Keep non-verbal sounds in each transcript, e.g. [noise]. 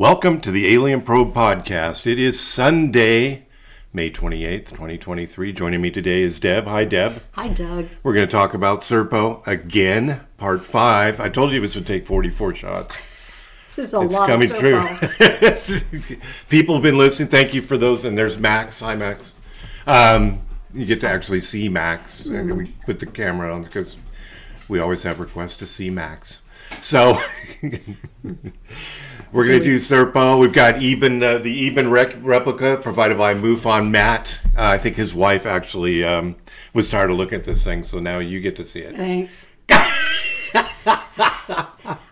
Welcome to the Alien Probe Podcast. It is Sunday, May 28th, 2023. Joining me today is Deb. Hi, Deb. Hi, Doug. We're going to talk about Serpo again, part five. I told you this would take 44 shots. [laughs] This is a It's lot coming of true. true. People have been listening. Thank you for those. And there's Max. Hi, Max. Um, you get to actually see Max. And we put the camera on because we always have requests to see Max. So [laughs] we're going to do Serpo. We've got Eben, uh, the Eben rec- replica provided by MUFON Matt. Uh, I think his wife actually um, was tired of looking at this thing, so now you get to see it. Thanks.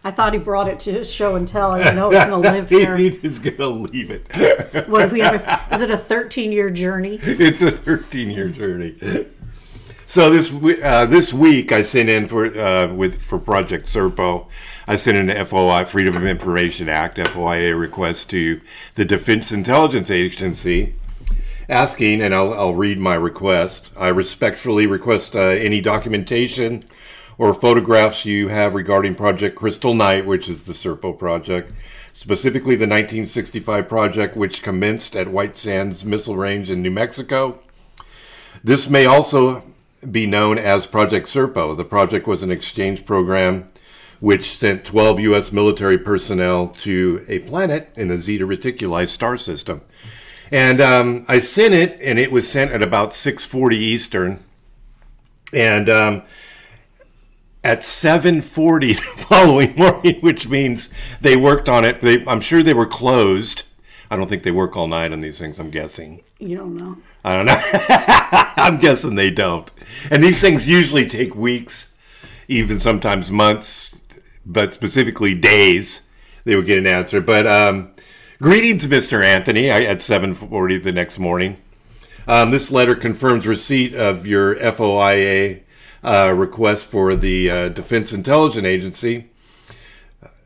I thought he brought it to his show and tell. I didn't know it was going to live [laughs] he here. is going to leave it. What if we have? A, is it a 13 year journey? [laughs] it's a 13 year journey. So this uh, this week I sent in for uh, with for Project Serpo, I sent an FOI Freedom of Information Act FOIA request to the Defense Intelligence Agency, asking, and I'll, I'll read my request. I respectfully request uh, any documentation or photographs you have regarding Project Crystal Night, which is the Serpo project, specifically the 1965 project, which commenced at White Sands Missile Range in New Mexico. This may also be known as Project Serpo. The project was an exchange program which sent 12 U.S. military personnel to a planet in the Zeta Reticuli star system. And um, I sent it, and it was sent at about 6:40 Eastern. And um, at 7:40 [laughs] the following morning, which means they worked on it. They, I'm sure they were closed. I don't think they work all night on these things. I'm guessing. You don't know. I don't know. [laughs] I'm guessing they don't. And these things usually take weeks, even sometimes months, but specifically days. They would get an answer. But um, greetings, Mr. Anthony, I, at 7:40 the next morning. Um, this letter confirms receipt of your FOIA uh, request for the uh, Defense Intelligence Agency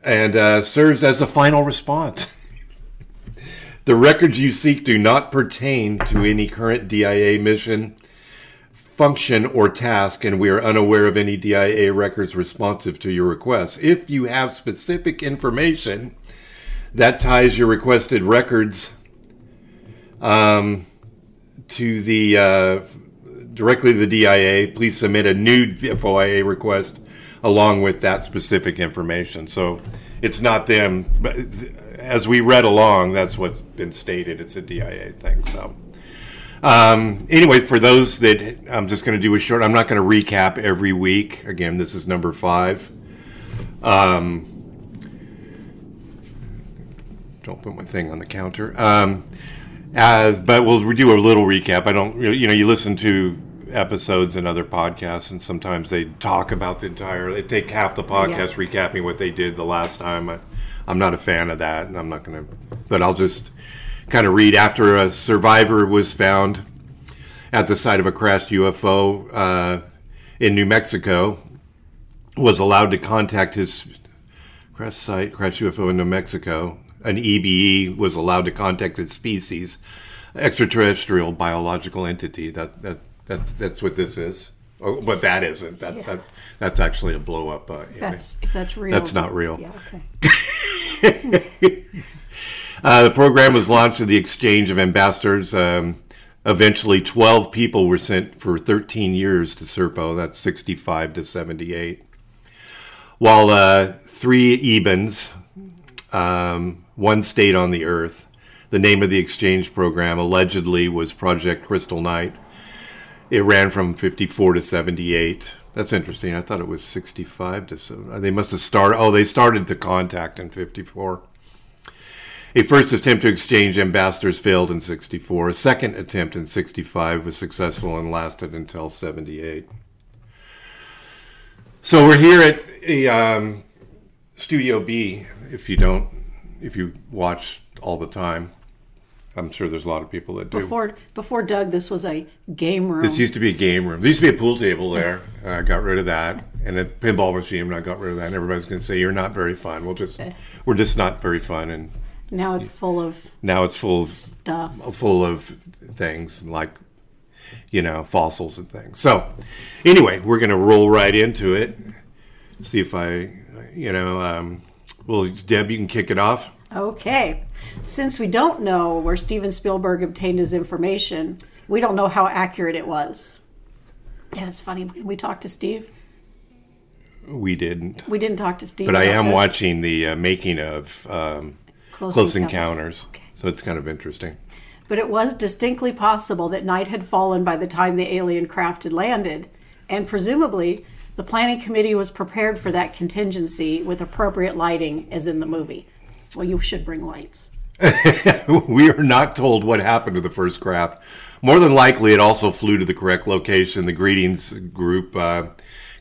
and uh, serves as a final response. [laughs] The records you seek do not pertain to any current DIA mission, function, or task, and we are unaware of any DIA records responsive to your request. If you have specific information that ties your requested records um, to the uh, directly to the DIA, please submit a new FOIA request along with that specific information. So it's not them, but as we read along, that's what's been stated. It's a DIA thing. So, um, anyways, for those that I'm just going to do a short, I'm not going to recap every week. Again, this is number five. Um, don't put my thing on the counter. Um, as, but we'll do a little recap. I don't, you know, you listen to episodes and other podcasts, and sometimes they talk about the entire. They take half the podcast recapping what they did the last time. I, I'm not a fan of that, and I'm not going to. But I'll just kind of read after a survivor was found at the site of a crashed UFO uh, in New Mexico, was allowed to contact his crash site, crash UFO in New Mexico. An EBE was allowed to contact its species, extraterrestrial biological entity. That that that's that's what this is. Oh, but that isn't. That, Yeah. that that's actually a blow up. Uh, If that's if that's real. That's not real. Yeah. Okay. [laughs] Uh, the program was launched with the exchange of ambassadors. Um, eventually, 12 people were sent for 13 years to Serpo. That's 65 to 78. While uh, three Ebens, um, one stayed on the Earth. The name of the exchange program allegedly was Project Crystal Night. It ran from 54 to 78. That's interesting. I thought it was 65 to 7. They must have started. Oh, they started the contact in 54. A first attempt to exchange ambassadors failed in 64. A second attempt in 65 was successful and lasted until 78. So we're here at a, um, Studio B. If you don't, if you watch all the time, I'm sure there's a lot of people that do. Before before Doug, this was a game room. This used to be a game room. There used to be a pool table there. [laughs] I got rid of that, and a pinball machine. And I got rid of that. And everybody's going to say you're not very fun. We'll just we're just not very fun, and now it's full of now it's full of stuff. full of things like you know fossils and things. So anyway, we're going to roll right into it. See if I, you know, um, well, Deb, you can kick it off. Okay. Since we don't know where Steven Spielberg obtained his information, we don't know how accurate it was. Yeah, it's funny. We talked to Steve. We didn't. We didn't talk to Steve. But I am this. watching the uh, making of um, Close, Close Encounters. Encounters. So it's kind of interesting. But it was distinctly possible that night had fallen by the time the alien craft had landed, and presumably the planning committee was prepared for that contingency with appropriate lighting, as in the movie. Well, you should bring lights. [laughs] we are not told what happened to the first craft. More than likely, it also flew to the correct location. The greetings group uh,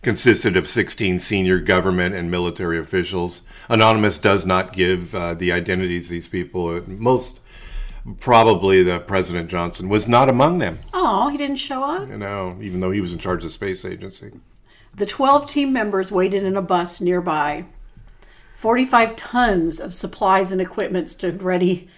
consisted of 16 senior government and military officials. Anonymous does not give uh, the identities of these people. Most probably, the President Johnson was not among them. Oh, he didn't show up? You know, even though he was in charge of the space agency. The 12 team members waited in a bus nearby. 45 tons of supplies and equipment stood ready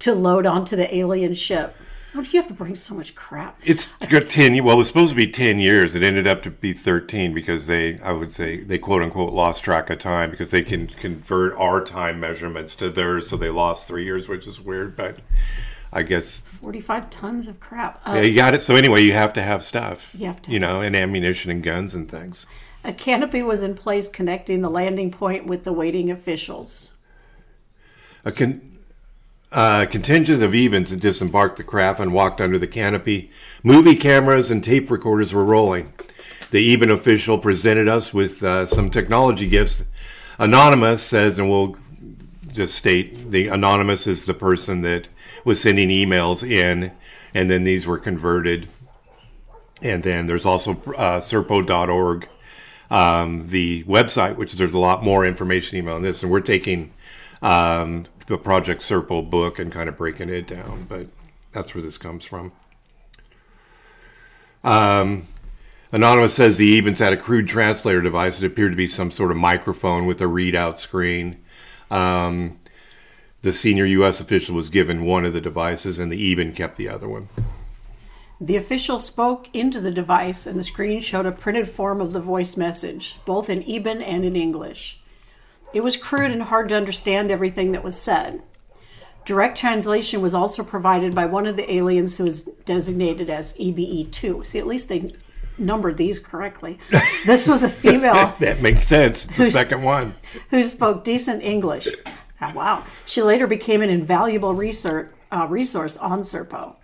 to load onto the alien ship. How do you have to bring so much crap? It's got ten. Well, it was supposed to be ten years. It ended up to be thirteen because they, I would say, they quote unquote lost track of time because they can convert our time measurements to theirs, so they lost three years, which is weird. But I guess 45 tons of crap. Uh, yeah, you got it. So anyway, you have to have stuff. You have to you know, and ammunition and guns and things. A canopy was in place connecting the landing point with the waiting officials. A con- uh, contingent of Ebens had disembarked the craft and walked under the canopy. Movie cameras and tape recorders were rolling. The Eben official presented us with uh, some technology gifts. Anonymous says, and we'll just state the anonymous is the person that was sending emails in, and then these were converted. And then there's also uh, serpo.org, um, the website, which there's a lot more information email on this. And we're taking um, the Project Serpo book and kind of breaking it down, but that's where this comes from. Um, Anonymous says the Ebens had a crude translator device. It appeared to be some sort of microphone with a readout screen. Um, the senior U.S. official was given one of the devices, and the Eben kept the other one. The official spoke into the device, and the screen showed a printed form of the voice message, both in Eben and in English. It was crude and hard to understand everything that was said. Direct translation was also provided by one of the aliens who was designated as EBE 2. See, at least they numbered these correctly. [laughs] This was a female [laughs] That makes sense. The second one. who spoke decent English. Ah, wow. She later became an invaluable research, uh, resource on Serpo.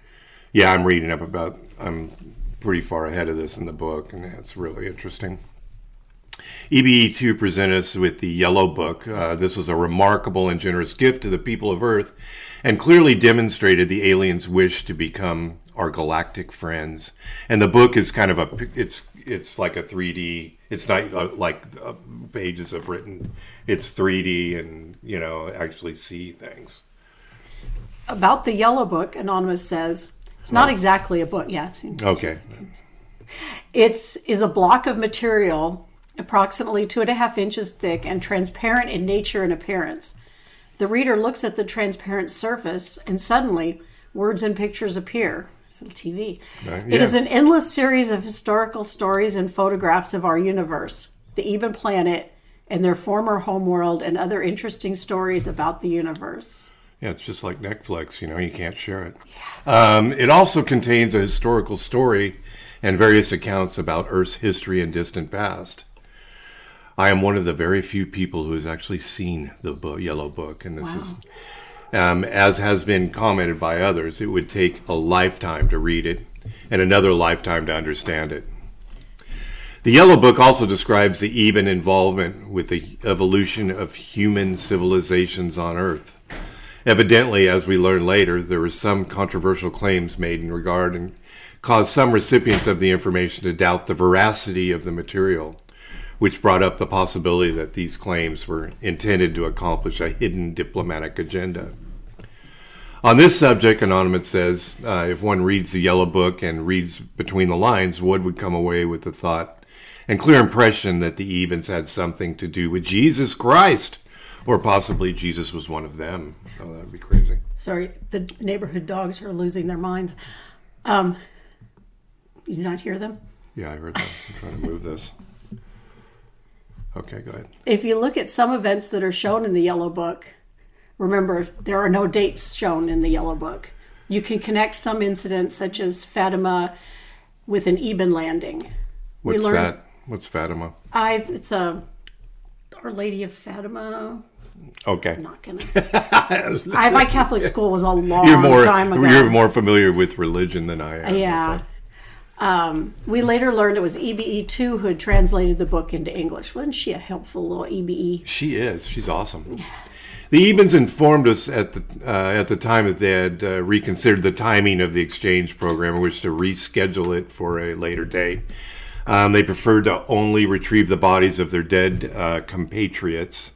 Yeah, I'm reading up about. I'm pretty far ahead of this in the book, and it's really interesting. EBE2 presented us with the Yellow Book. Uh, this was a remarkable and generous gift to the people of Earth, and clearly demonstrated the aliens' wish to become our galactic friends. And the book is kind of a. It's it's like a 3D. It's not uh, like uh, pages of written. It's 3D, and you know actually see things. About the Yellow Book, Anonymous says, it's not exactly a book. Yeah, it's, Okay. it's is a block of material approximately two and a half inches thick and transparent in nature and appearance. The reader looks at the transparent surface, and suddenly words and pictures appear. It's a TV. Right, It is an endless series of historical stories and photographs of our universe, the Eben planet, and their former homeworld, and other interesting stories about the universe. Yeah, it's just like Netflix, you know, you can't share it. Um, it also contains a historical story and various accounts about Earth's history and distant past. I am one of the very few people who has actually seen the book, Yellow Book, and this is, um, as has been commented by others, it would take a lifetime to read it and another lifetime to understand it. The Yellow Book also describes the Eben involvement with the evolution of human civilizations on Earth. Evidently, as we learn later, there were some controversial claims made in regard and caused some recipients of the information to doubt the veracity of the material, which brought up the possibility that these claims were intended to accomplish a hidden diplomatic agenda. On this subject, Anonymous says uh, if one reads the Yellow Book and reads between the lines, Wood would come away with the thought and clear impression that the Ebens had something to do with Jesus Christ, or possibly Jesus was one of them. Oh, that would be crazy. Sorry, the neighborhood dogs are losing their minds. Um, you not hear them? Yeah, I heard that. I'm trying to move this. Okay, go ahead. If you look at some events that are shown in the Yellow Book, Remember, there are no dates shown in the Yellow Book. You can connect some incidents, such as Fatima, with an Eben landing. What's learned- that? What's Fatima? I it's a Our Lady of Fatima. Okay. I'm Not gonna. I, my Catholic school was a [laughs] long You're more time ago. you're more familiar with religion than I am. Yeah. Okay. Um, we later learned it was EBE2 who had translated the book into English. Wasn't she a helpful little EBE? She is. She's awesome. The Ebens informed us at the uh, at the time that they had uh, reconsidered the timing of the exchange program and wished to reschedule it for a later date. Um, they preferred to only retrieve the bodies of their dead uh, compatriots,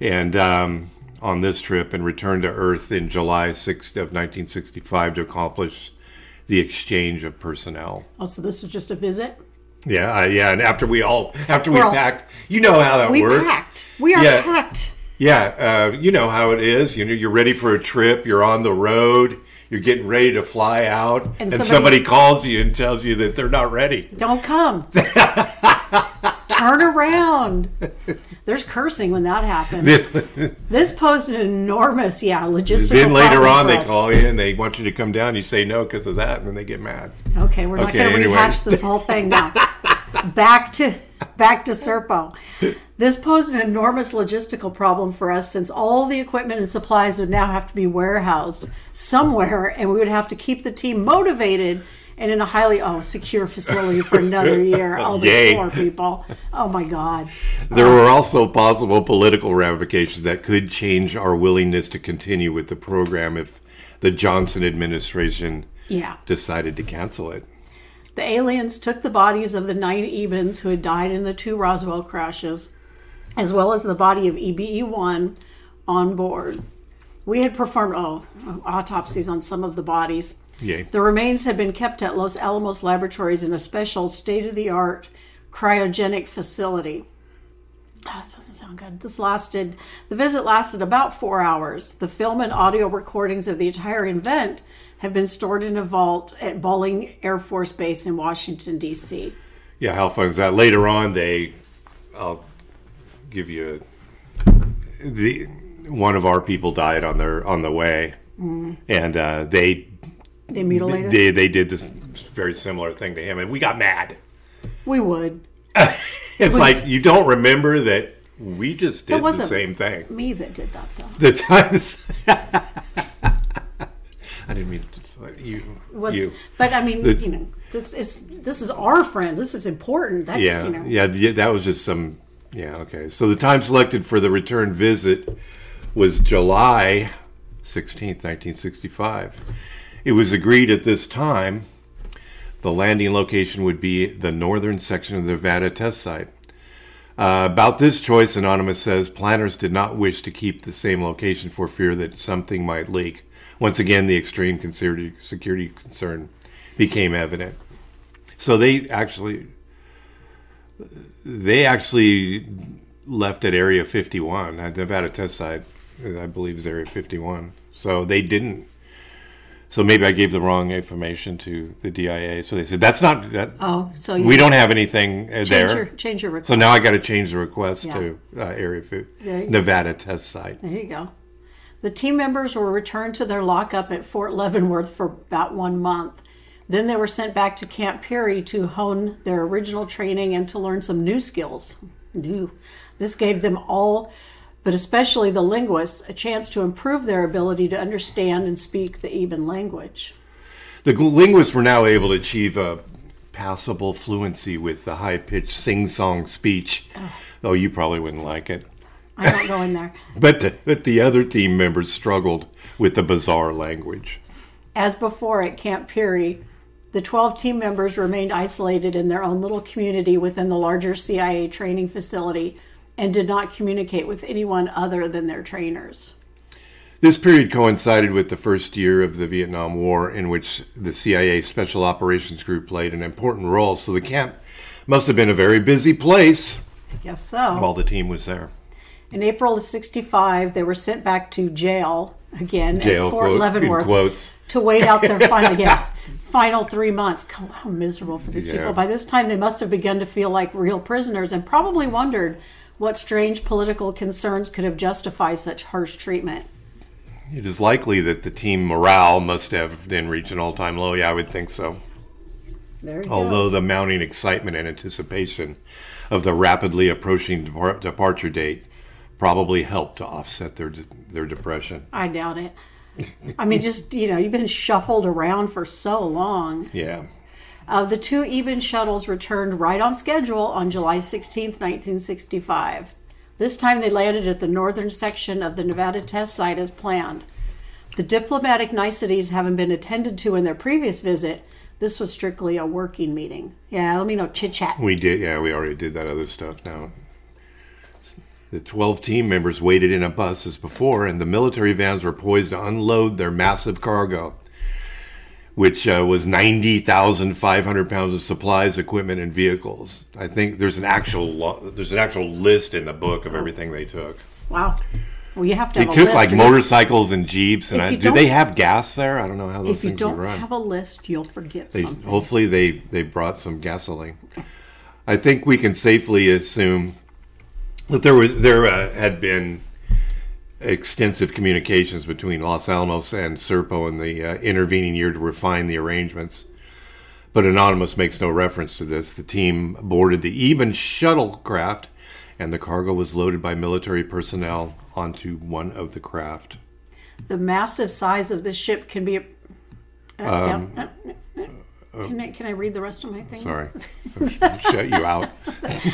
and um, on this trip, and return to Earth in July 6th of 1965 to accomplish the exchange of personnel. Oh, so this was just a visit? Yeah, uh, yeah. And after we all after we all- packed, you know how that We works. packed. We are Yeah. packed. Yeah, uh, you know how it is. You know, you're ready for a trip. You're on the road. You're getting ready to fly out, And and, somebody calls you and tells you that they're not ready. Don't come. [laughs] Turn around. There's cursing when that happens. This posed an enormous, yeah, logistical problem. then later on, they call you and they want you to come down. You say no because of that, and then they get mad. Okay, we're not Okay, going to anyway. rehash this whole thing now. [laughs] back to back to Serpo. This posed an enormous logistical problem for us since all the equipment and supplies would now have to be warehoused somewhere, and we would have to keep the team motivated and in a highly oh secure facility for another year. [laughs] Oh, the poor people! Oh my God. There uh, were also possible political ramifications that could change our willingness to continue with the program if the Johnson administration Yeah. decided to cancel it. The aliens took the bodies of the nine Ebens who had died in the two Roswell crashes, as well as the body of EBE 1 on board. We had performed oh, autopsies on some of the bodies. Yay. The remains had been kept at Los Alamos Laboratories in a special state of the art cryogenic facility. Ah, this doesn't sound good. This lasted, the visit lasted about four hours. The film and audio recordings of the entire event have been stored in a vault at Bolling Air Force Base in Washington, D.C. Yeah, how fun is that? Later on, they, I'll give you the one of our people died on their on the way, and uh, they They mutilated they they did this very similar thing to him, and we got mad. We would. [laughs] It's like you don't remember that we just did the same thing. Me that did that, though. The times. [laughs] I didn't mean to. You. Was, you. But I mean, The- you know, this is this is our friend. This is important. That's Yeah, you know. yeah, yeah, that was just some. Yeah, okay. So the time selected for the return visit was July 16th, 1965. It was agreed at this time the landing location would be the northern section of the Nevada test site. Uh, about this choice, Anonymous says planners did not wish to keep the same location for fear that something might leak. Once again, the extreme security, concern became evident. So they actually they actually left at Area 51. at Nevada test site, I believe, is Area 51. So they didn't. So maybe I gave the wrong information to the DIA. So they said that's not that. Oh, so you we don't have anything uh, change there. your change your request. So now I got to change the request Yeah. to uh, Area 50, There go. Nevada test site. There you go. The team members were returned to their lockup at Fort Leavenworth for about one month. Then they were sent back to Camp Peary to hone their original training and to learn some new skills. New. This gave them all, but especially the linguists, a chance to improve their ability to understand and speak the Eben language. The linguists were now able to achieve a passable fluency with the high pitched sing song speech. Oh, you probably wouldn't like it. I don't go in there. [laughs] But the, but the other team members struggled with the bizarre language. As before at Camp Peary, the 12 team members remained isolated in their own little community within the larger CIA training facility and did not communicate with anyone other than their trainers. This period coincided with the first year of the Vietnam War, in which the CIA Special Operations Group played an important role. So the camp must have been a very busy place I guess so. while the team was there. In April of 65, they were sent back to jail again Jail at Fort quote, Leavenworth quotes. to wait out their final, [laughs] yeah, final three months. God, how miserable for these Yeah. people. By this time, they must have begun to feel like real prisoners and probably wondered What strange political concerns could have justified such harsh treatment? It is likely that the team morale must have then reached an all-time low. Yeah, I would think so. Although goes. the mounting excitement and anticipation of the rapidly approaching depar- departure date probably helped to offset their their depression. I doubt it. I mean, just, you know, you've been shuffled around for so long. Yeah. Uh, the two Eben shuttles returned right on schedule on July 16, 1965. This time they landed at the northern section of the Nevada test site as planned. The diplomatic niceties having been attended to in their previous visit, this was strictly a working meeting. Yeah, let me know chit chat. We did, yeah, we already did that other stuff now. The 12 team members waited in a bus as before, and the military vans were poised to unload their massive cargo, which uh, was 90,500 pounds of supplies, equipment, and vehicles. I think there's an actual lo- there's an actual list in the book of everything they took. Wow. Well, you have to They have a took like to- motorcycles and jeeps, and I, do they have gas there? I don't know how those If you things would don't run. have a list, you'll forget They, something. hopefully they, they brought some gasoline. I think we can safely assume that there was there uh, had been extensive communications between Los Alamos and Serpo in the uh, intervening year to refine the arrangements. But Anonymous makes no reference to this. The team boarded the Eben shuttlecraft, and the cargo was loaded by military personnel onto one of the craft. The massive size of the ship can be. Uh, Um, yeah, uh, can, I, can I read the rest of my thing? Sorry, [laughs] shut you out.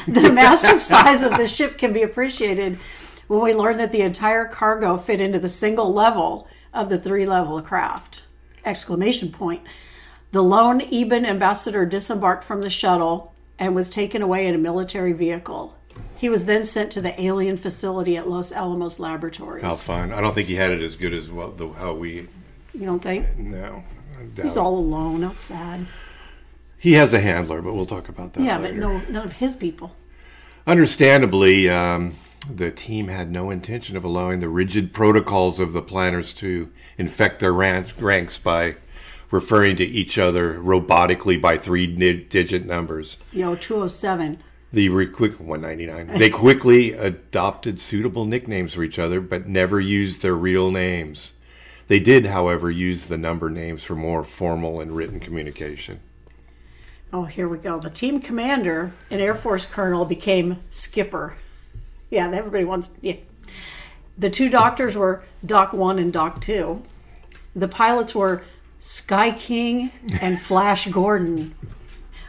The massive size of the ship can be appreciated when we learned that the entire cargo fit into the single level of the three level craft. Exclamation point. The lone Eben ambassador disembarked from the shuttle and was taken away in a military vehicle. He was then sent to the alien facility at Los Alamos Laboratories. How fun! I don't think he had it as good as what the, how we. You don't think? No, He's all alone. How sad. He has a handler, but we'll talk about that Yeah, later. but no, none of his people. Understandably, um, the team had no intention of allowing the rigid protocols of the planners to infect their ranks by referring to each other robotically by three-digit numbers. Yo, 207. The re- quick 199. They quickly adopted suitable nicknames for each other, but never used their real names. They did, however, use the number names for more formal and written communication. Oh, here we go. The team commander, an Air Force colonel, became skipper. Yeah, everybody wants. Yeah. The two doctors were Doc 1 and Doc 2. The pilots were Sky King and Flash Gordon.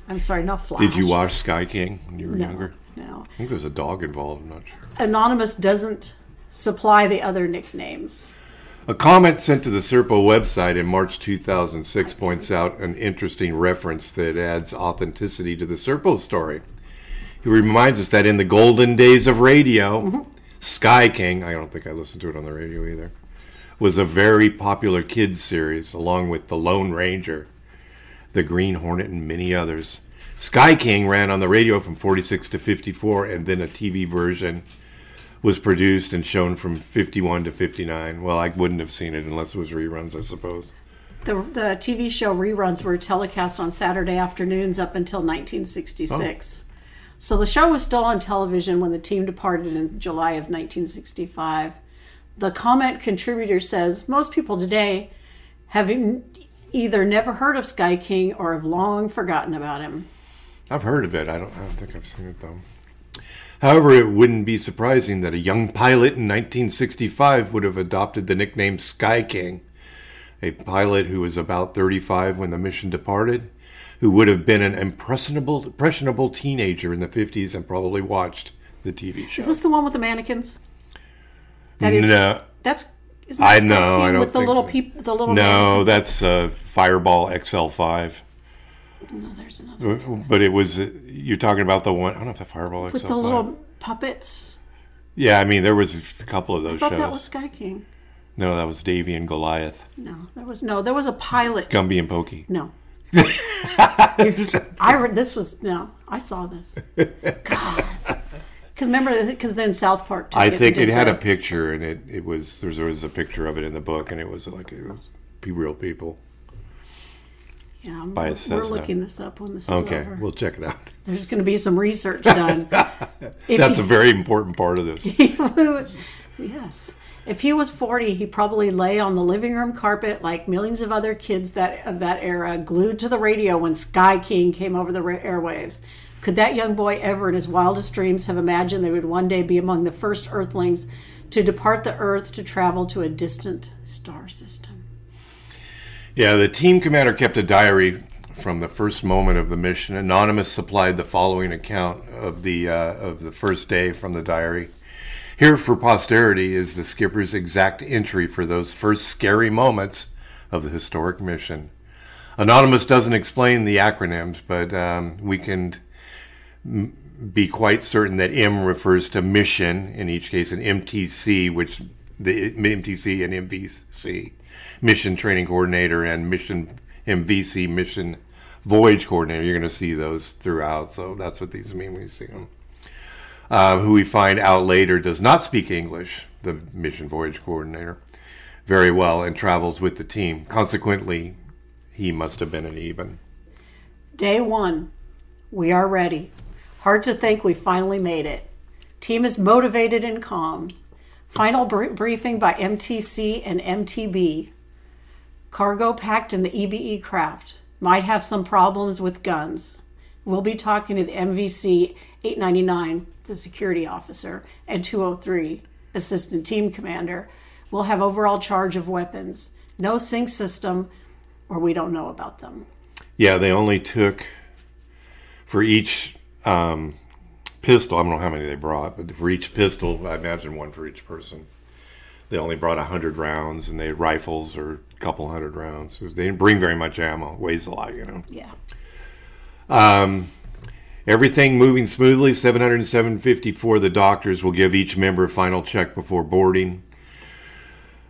I'm sorry, not Flash. Did you watch Sky King when you were No, younger? no. I think there's a dog involved. I'm not sure. Anonymous doesn't supply the other nicknames. A comment sent to the Serpo website in March 2006 points out an interesting reference that adds authenticity to the Serpo story. He reminds us that in the golden days of radio, mm-hmm. Sky King, I don't think I listened to it on the radio either, was a very popular kids series along with The Lone Ranger, The Green Hornet, and many others. Sky King ran on the radio from 46 to 54, and then a TV version was produced and shown from 51 to 59. Well, I wouldn't have seen it unless it was reruns, I suppose. The, the TV show reruns were telecast on Saturday afternoons up until 1966. So the show was still on television when the team departed in July of 1965. The comment contributor says most people today have either never heard of Sky King or have long forgotten about him. I've heard of it. I don't, I don't think I've seen it, though. However, it wouldn't be surprising that a young pilot in 1965 would have adopted the nickname Sky King. A pilot who was about 35 when the mission departed, who would have been an impressionable, impressionable teenager in the 50s and probably watched the TV show. Is this the one with the mannequins? That is. no, That's. Isn't that I know. I don't with the little so. peop, the little. no, that's uh, Fireball XL5. No, there's another. But it was you're talking about the one. I don't know if the Fireball XL5. With the little puppets. Yeah, I mean there was a couple of I those thought shows. that was Sky King. No, that was Davey and Goliath, No, there was no. There was a pilot. Gumby and Pokey. No. [laughs] I read this was no. I saw this. God. Because remember, because then South Park. Took I think it had a picture, and it it was there was a picture of it in the book, and it was like it was real people. Yeah, by we're, we're looking this up when this is Okay, over. we'll check it out. There's going to be some research done. [laughs] That's he- a very important part of this. [laughs] yes. If he was 40, he'd probably lay on the living room carpet like millions of other kids that of that era, glued to the radio when Sky King came over the airwaves. Could that young boy ever, in his wildest dreams, have imagined they would one day be among the first Earthlings to depart the Earth to travel to a distant star system? Yeah, the team commander kept a diary from the first moment of the mission. Anonymous supplied the following account of the uh, of the first day from the diary. Here for posterity is the skipper's exact entry for those first scary moments of the historic mission. Anonymous doesn't explain the acronyms, but um, we can be quite certain that M refers to mission, in each case an MTC, which the MTC and MVC, mission training coordinator, and mission MVC, mission voyage coordinator. You're going to see those throughout, so that's what these mean when you see them. Uh, who we find out later does not speak English, the mission voyage coordinator, very well and travels with the team. Consequently, he must have been an Eben. Day one, we are ready. Hard to think we finally made it. Team is motivated and calm. Final br- briefing by MTC and MTB. Cargo packed in the EBE craft. Might have some problems with guns. We'll be talking to the MVC 899, the security officer, and 203, assistant team commander. We'll have overall charge of weapons. No sync system, or we don't know about them. Yeah, they only took for each um, pistol. I don't know how many they brought, but for each pistol, I imagine one for each person. They only brought a hundred rounds, and they rifles or a couple hundred rounds. They didn't bring very much ammo. Weighs a lot, you know. Yeah. Um, everything moving smoothly. 700 754. The doctors will give each member a final check before boarding.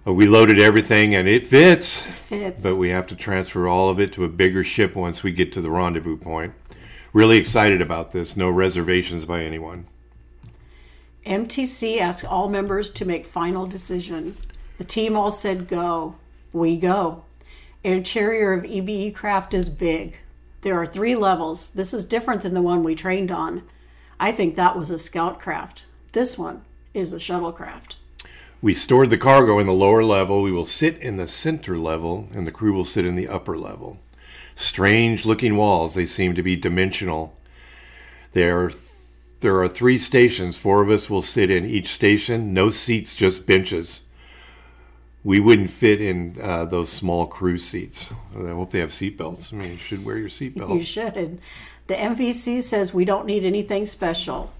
Uh, we loaded everything, and it fits. Fits. But we have to transfer all of it to a bigger ship once we get to the rendezvous point. Really excited about this. No reservations by anyone. MTC asked all members to make final decision. The team all said go. We go. Interior of EBE craft is big. There are three levels. This is different than the one we trained on. I think that was a scout craft. This one is a shuttlecraft. We stored the cargo in the lower level. We will sit in the center level, and the crew will sit in the upper level. Strange looking walls. They seem to be dimensional. There are, there are three stations. Four of us will sit in each station. No seats, just benches. We wouldn't fit in uh, those small crew seats. I hope they have seatbelts. I mean, you should wear your You should. The MVC says we don't need anything special.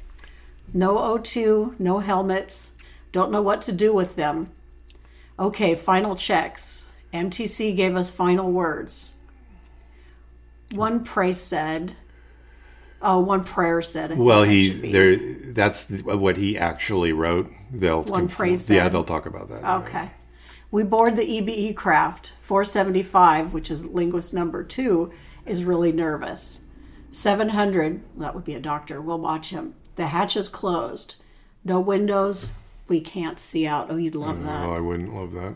No O2, no helmets. Don't know what to do with them. Okay, final checks. MTC gave us final words. One prayer said, oh, one prayer said. Well, he there. That's what he actually wrote. They'll One conf- phrase Yeah, said. they'll talk about that. Okay. We board the EBE craft. 475, which is linguist number two, is really nervous. 700, that would be a doctor. We'll watch him. The hatch is closed. No windows. We can't see out. Oh, you'd love that. Oh, I wouldn't love that.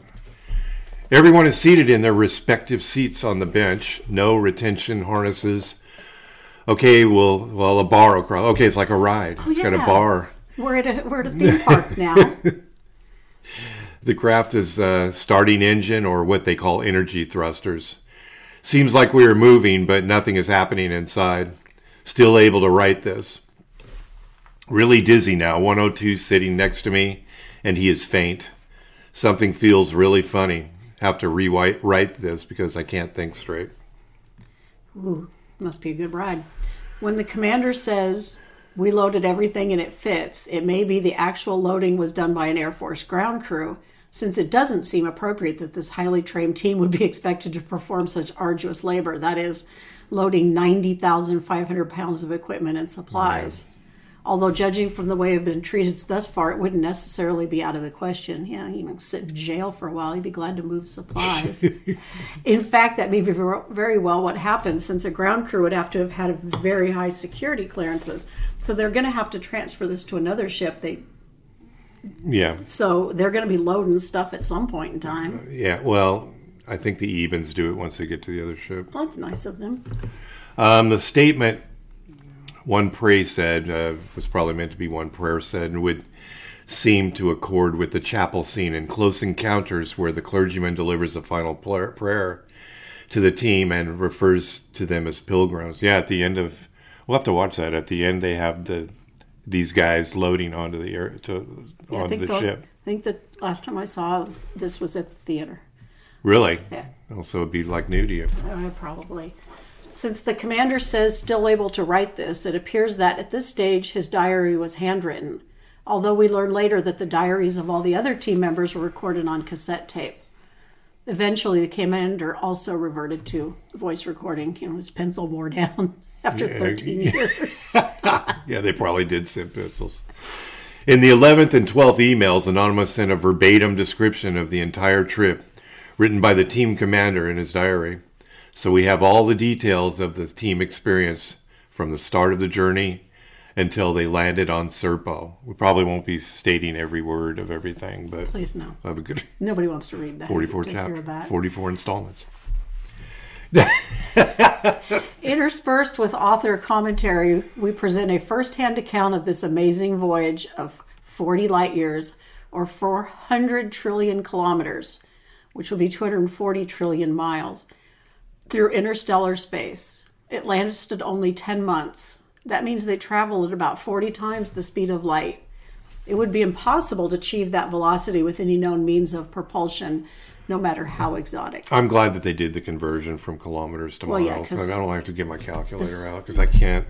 Everyone is seated in their respective seats on the bench. No retention harnesses. Okay, well, well, a bar across. Okay, it's like a ride. Oh, it's got a Oh, bar. We're at a we're at a theme park now. [laughs] The craft is uh, starting engine or what they call energy thrusters. Seems like we are moving, but nothing is happening inside. Still able to write this. Really dizzy now. 102 sitting next to me, and he is faint. Something feels really funny. Have to rewrite write this because I can't think straight. Ooh, must be a good ride. When the commander says we loaded everything and it fits, it may be the actual loading was done by an Air Force ground crew, since it doesn't seem appropriate that this highly trained team would be [laughs] expected to perform such arduous labor. That is, loading 90,500 pounds of equipment and supplies. Although, judging from the way I've been treated thus far, it wouldn't necessarily be out of the question. Yeah, you know, sit in jail for a while, you'd be glad to move supplies. [laughs] In fact, that may be very well what happens since a ground crew would have to have had very high security clearances. So they're going to have to transfer this to another ship. They Yeah, so they're going to be loading stuff at some point in time. yeah. Well, I think the Ebens do it once they get to the other ship. Well, that's nice of them. Um, the statement one pray said uh, was probably meant to be one prayer said and would seem to accord with the chapel scene in Close Encounters, where the clergyman delivers a final prayer to the team and refers to them as pilgrims. Yeah, at the end of we'll have to watch that. At the end, they have the these guys loading onto the air to Yeah, onto the the, ship. I think the last time I saw this was at the theater. Really? Yeah. Also, it'd be like new to you. Uh, probably. Since the commander says still able to write this, it appears that at this stage his diary was handwritten. Although we learn later that the diaries of all the other team members were recorded on cassette tape. Eventually, the commander also reverted to voice recording. You know, his pencil wore [laughs] down after 13 years. [laughs] Yeah, they probably did send pencils. In the 11th and 12th emails, Anonymous sent a verbatim description of the entire trip, written by the team commander in his diary. So we have all the details of the team experience from the start of the journey until they landed on Serpo. We probably won't be stating every word of everything, but Please no. have a good Nobody wants to read that. 44 chapters. 44 installments. [laughs] [laughs] Interspersed with author commentary, we present a first-hand account of this amazing voyage of 40 light years, or 400 trillion kilometers, which will be 240 trillion miles, through interstellar space. It lasted only 10 months. That means they traveled at about 40 times the speed of light. It would be impossible to achieve that velocity with any known means of propulsion, no matter how exotic. I'm glad that they did the conversion from kilometers to Well, yeah, miles. 'cause I don't have to get my calculator this- out because I can't.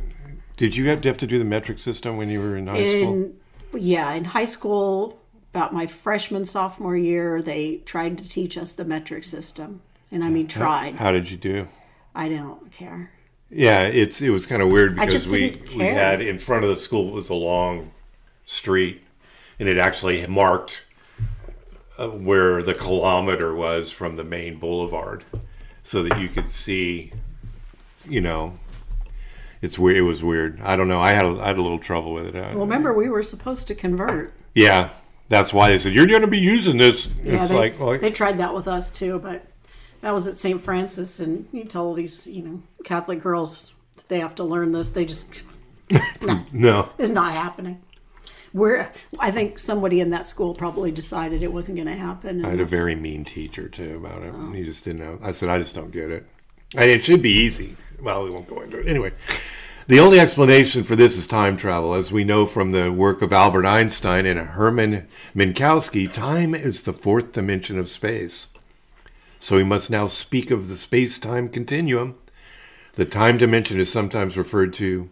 Did you have to have to do the metric system when you were in high school? yeah in high school about my freshman sophomore year they tried to teach us the metric system and i mean tried How did you do? i don't care Yeah, it's it was kind of weird because we we had in front of the school was a long street, and it actually marked where the kilometer was from the main boulevard, so that you could see, you know. It's weird. It was weird. I don't know. I had a, I had a little trouble with it. I- well remember we were supposed to convert Yeah, that's why they said you're going to be using this. yeah it's they, like, well, they tried that with us too but that was at st francis and you tell these you know catholic girls that they have to learn this they just [laughs] no. it's not happening we're i think somebody in that school probably decided it wasn't going to happen and I had a very mean teacher too about it. Oh. He just didn't know. I said, I just don't get it. And it should be easy. Well, we won't go into it anyway. The only explanation for this is time travel, as we know from the work of Albert Einstein and Hermann Minkowski. Time is the fourth dimension of space. So we must now speak of the space-time continuum. The time dimension is sometimes referred to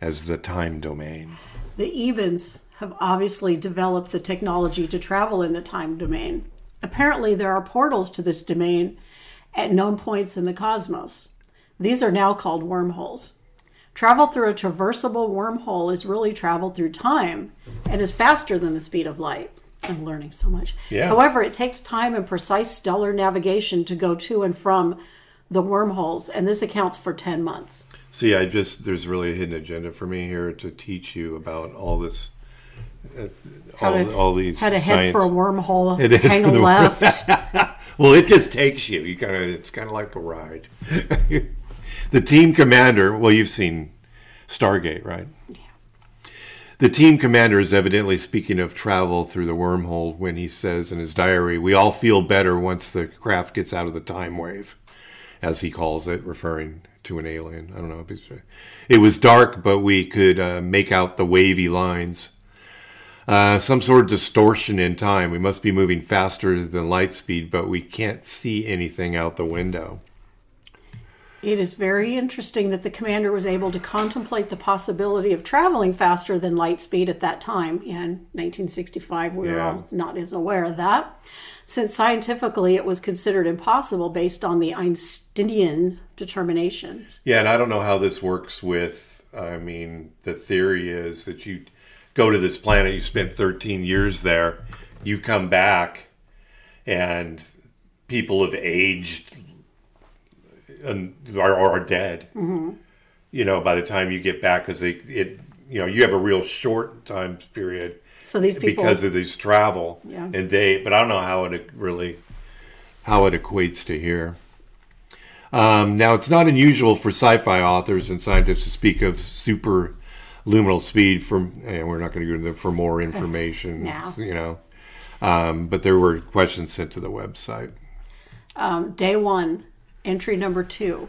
as the time domain. The Ebens have obviously developed the technology to travel in the time domain. Apparently, there are portals to this domain at known points in the cosmos. These are now called wormholes. Travel through a traversable wormhole is really travel through time and is faster than the speed of light. I'm learning so much. Yeah. However, it takes time and precise stellar navigation to go to and from the wormholes, and this accounts for 10 months. See, I just there's really a hidden agenda for me here to teach you about all this, How all, to- all these Had a head for a wormhole, It hang a left. [laughs] well, it just takes you. You kind of it's kind of like a ride. [laughs] the team commander. Well, you've seen Stargate, right? The team commander is evidently speaking of travel through the wormhole when he says in his diary, "We all feel better once the craft gets out of the time wave." as he calls it, referring to an alien. I don't know. It was dark, but we could uh, make out the wavy lines. Uh, some sort of distortion in time. We must be moving faster than light speed, but we can't see anything out the window. It is very interesting that the commander was able to contemplate the possibility of traveling faster than light speed at that time. In 1965, we were all not as aware of that, since scientifically it was considered impossible based on the Einsteinian determination. Yeah, and I don't know how this works with. I mean, the theory is that you go to this planet, you spent 13 years there, you come back, and people have aged and are, are dead. Mm-hmm. You know, by the time you get back, because it, it, you know, you have a real short time period So these people, because of these travel, Yeah. and they. But I don't know how it really how it equates to here. Um, now, it's not unusual for sci-fi authors and scientists to speak of super luminal speed. For and we're not going to go into for more information, [laughs] No. you know. Um, but there were questions sent to the website. Um, day one, entry number two.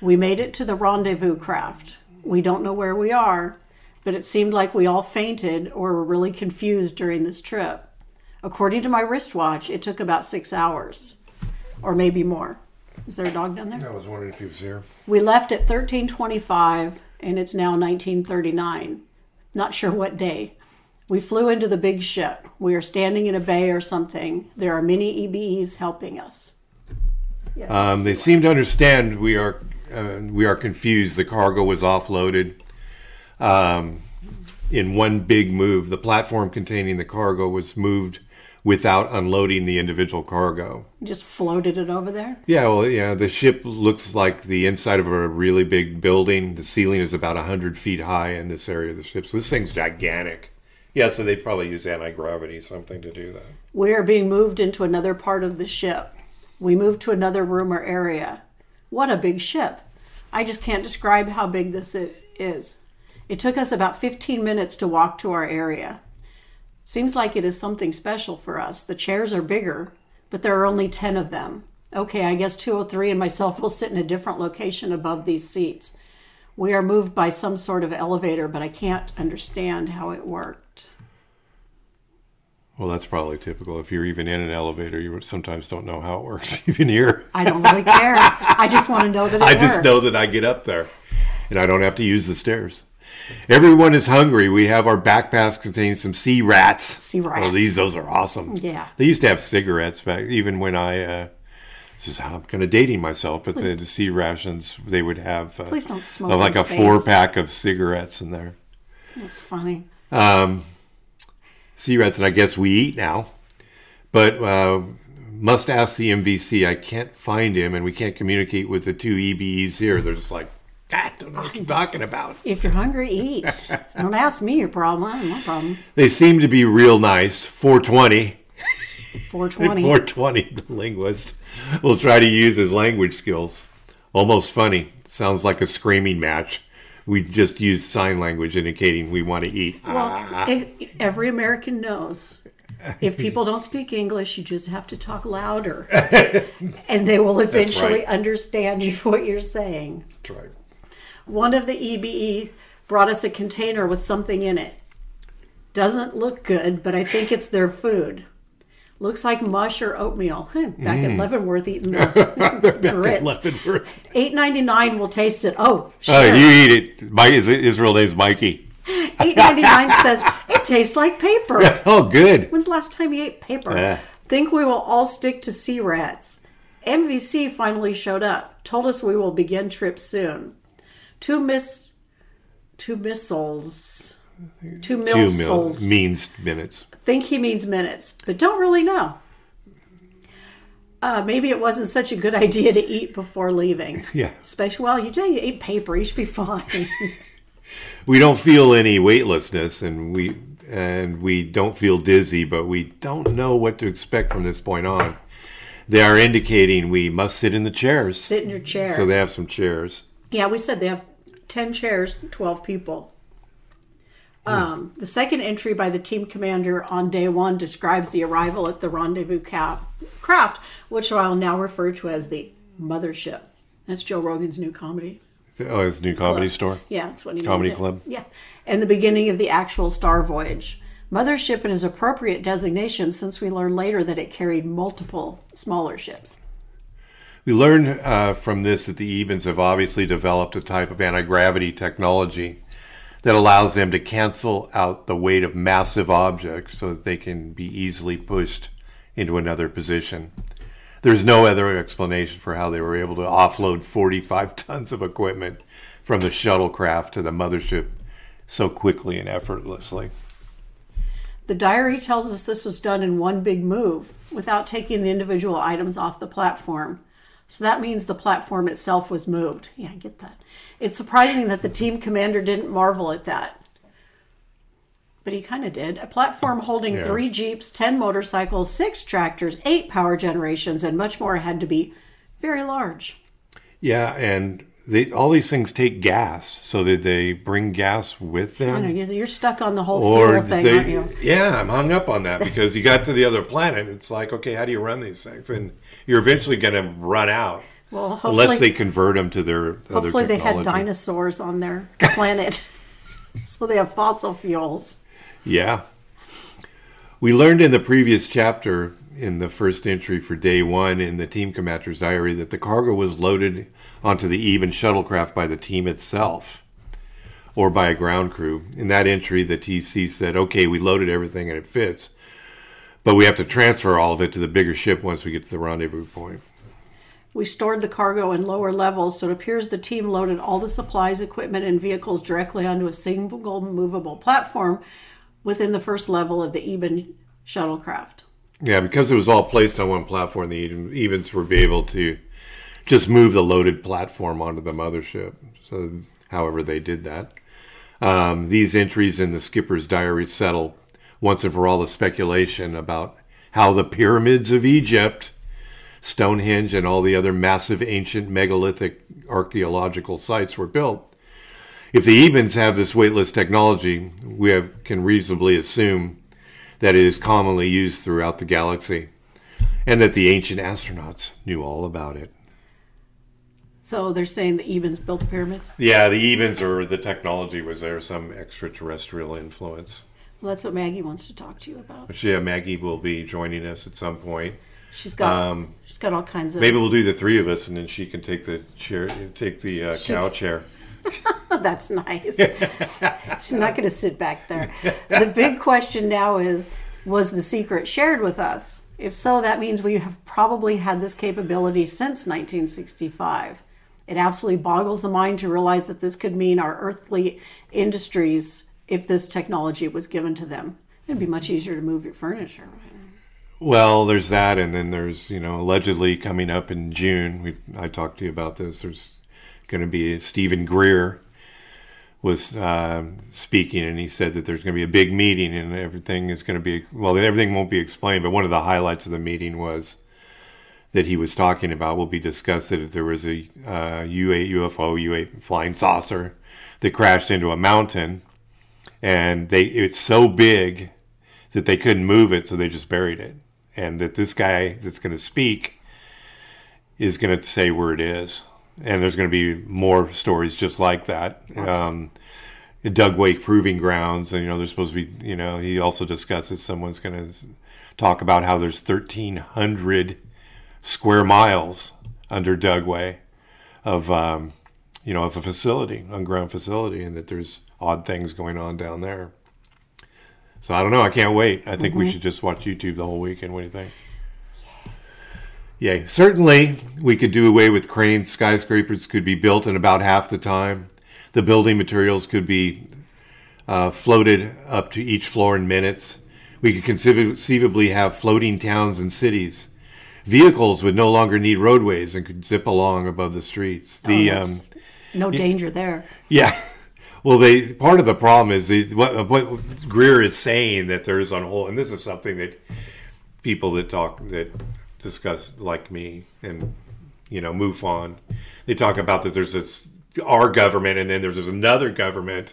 We made it to the rendezvous craft. We don't know where we are, but it seemed like we all fainted or were really confused during this trip. According to my wristwatch, it took about six hours, or maybe more. Is there a dog down there? I was wondering if he was here. We left at 1325 and it's now 1939. Not sure what day. We flew into the big ship. We are standing in a bay or something. There are many EBEs helping us. Um, they seem to understand we are uh, we are confused. The cargo was offloaded um, in one big move. The platform containing the cargo was moved without unloading the individual cargo. Just floated it over there. Yeah, well, yeah. The ship looks like the inside of a really big building. The ceiling is about hundred feet high in this area of the ship, so this thing's gigantic. Yeah, so they probably use anti gravity something to do that. We are being moved into another part of the ship. We move to another room or area. What a big ship! I just can't describe how big this is. It took us about 15 minutes to walk to our area. Seems like it is something special for us. The chairs are bigger, but there are only 10 of them. Okay, I guess 203 and myself [laughs] will sit in a different location above these seats. We are moved by some sort of elevator, but I can't understand how it worked. Well, that's probably typical. If you're even in an elevator, you sometimes don't know how it works, [laughs] even here. I don't really care. I just want to know that it [laughs] I just know that I get up there and I don't have to use the stairs. Everyone is hungry. We have our backpacks containing some sea rats. Sea rats. Oh, these, those are awesome. Yeah. They used to have cigarettes back, even when I, uh, this is how I'm kind of dating myself, but the, the sea rations, they would have uh, Please don't smoke like a space. four pack of cigarettes in there. It's funny. Um, sea rats, and I guess we eat now. But uh, must ask the MVC. I can't find him, and we can't communicate with the two EBEs here. They're just like, God, don't know what you're talking about. If you're hungry, eat. [laughs] don't ask me your problem. I have no problem. They seem to be real nice. 420. 420. [laughs] 420, the linguist, will try to use his language skills. Almost funny. Sounds like a screaming match. We just use sign language indicating we want to eat. Well, it, every American knows if people don't speak English, you just have to talk louder, [laughs] and they will eventually right. understand you what you're saying. That's right. One of the EBE brought us a container with something in it. Doesn't look good, but I think it's their food. Looks like mush or oatmeal. Back Mm. at Leavenworth eating [laughs] the grits. Leavenworth. Eight ninety nine. We'll taste it. Oh, Oh, sure. you eat it. My his, his real name's Mikey. Eight ninety nine [laughs] says it tastes like paper. [laughs] Oh, good. When's the last time you ate paper? Yeah. Think we will all stick to sea rats. MVC finally showed up. Told us we will begin trip soon. Two miss, two missiles, two missiles. mil- means minutes. Think he means minutes, but don't really know. Uh, maybe it wasn't such a good [laughs] idea to eat before leaving. [laughs] Yeah. Especially, well, you, you ate paper. You should be fine. [laughs] We don't feel any weightlessness, and we and we don't feel dizzy, but we don't know what to expect from this point on. They are indicating we must sit in the chairs. Sit in your chair. So they have some chairs. Yeah, we said they have 10 chairs, 12 people. Um, the second entry by the team commander on day one describes the arrival at the rendezvous craft, which I'll now refer to as the mothership. That's Joe Rogan's new comedy. Oh, his new comedy store. Yeah, that's what he Comedy named it. club. Yeah, and the beginning of the actual star voyage. Mothership is appropriate designation since we learned later that it carried multiple smaller ships. We learned uh, from this that the Ebens have obviously developed a type of anti gravity technology that allows them to cancel out the weight of massive objects so that they can be easily pushed into another position. There's no other explanation for how they were able to offload 45 [laughs] tons of equipment from the shuttlecraft to the mothership so quickly and effortlessly. The diary tells us this was done in one big move without taking the individual items off the platform. So that means the platform itself was moved. Yeah, I get that. It's surprising that the team commander didn't marvel at that. but he kind of did. A platform holding Yeah. three Jeeps, 10 motorcycles, six tractors, eight power generations, and much more had to be very large. Yeah, and they all these things take gas. So did they bring gas with I know, them? you're stuck on the whole Or fuel thing, they, aren't you? yeah, I'm hung up on that because you got to the other planet. It's like, okay, how do you run these things? And you're eventually going to run out Well, unless they convert them to their other hopefully they had dinosaurs on their planet. [laughs] so they have fossil fuels. Yeah. We learned in the previous chapter, in the first entry for day one in the team commander's diary, that the cargo was loaded onto the Eben shuttlecraft by the team itself or by a ground crew. In that entry, the TC said, okay, we loaded everything and it fits, but we have to transfer all of it to the bigger ship once we get to the rendezvous point. We stored the cargo in lower levels, so it appears the team loaded all the supplies, equipment, and vehicles directly onto a single movable platform within the first level of the Eben shuttlecraft. Yeah, because it was all placed on one platform, the Eben- Ebens were be able to just move the loaded platform onto the mothership. So, however, they did that. Um, these entries in the skipper's diary settle once and for all the speculation about how the pyramids of Egypt, Stonehenge, and all the other massive ancient megalithic archaeological sites were built. If the Ebens have this weightless technology, we have, can reasonably assume that it is commonly used throughout the galaxy, and that the ancient astronauts knew all about it. So they're saying the Ebens built the pyramids. Yeah, the Ebens or the technology was there some extraterrestrial influence. Well, that's what Maggie wants to talk to you about. Yeah, Maggie will be joining us at some point. She's got Um, she's got all kinds of. Maybe we'll do the three of us, and then she can take the chair, take the uh, cow chair. [laughs] That's nice. [laughs] She's not going to sit back there. The big question now is was the secret shared with us? If so, that means we have probably had this capability since 1965. It absolutely boggles the mind to realize that this could mean our earthly industries if this technology was given to them. It'd be much easier to move your furniture. Well, there's that, and then there's you know allegedly coming up in June. We I talked to you about this. There's going to be Steven Greer was uh, speaking, and he said that there's going to be a big meeting, and everything is going to be well. Everything won't be explained, but one of the highlights of the meeting was that he was talking about will be discussed that if there was a uh, U8 UFO, U8 flying saucer that crashed into a mountain, and they it's so big that they couldn't move it, so they just buried it. And that this guy that's going to speak is going to say where it is. And there's going to be more stories just like that. Um, Dugway Proving Grounds, and you know, there's supposed to be, you know, he also discusses someone's going to talk about how there's 1,300 square miles under Dugway of, um, you know, of a facility, underground facility, and that there's odd things going on down there. So I don't know. I can't wait. I think we should just watch YouTube the whole weekend. What do you think? Yay. Certainly, we could do away with cranes. Skyscrapers could be built in about half the time. The building materials could be uh, floated up to each floor in minutes. We could conceivably have floating towns and cities. Vehicles would no longer need roadways and could zip along above the streets. The um, no danger there. yeah. [laughs] Well, they part of the problem is what what Greer is saying that there's on whole, and this is something that people that talk that discuss like me and you know MUFON, they talk about that there's this our government and then there's, another government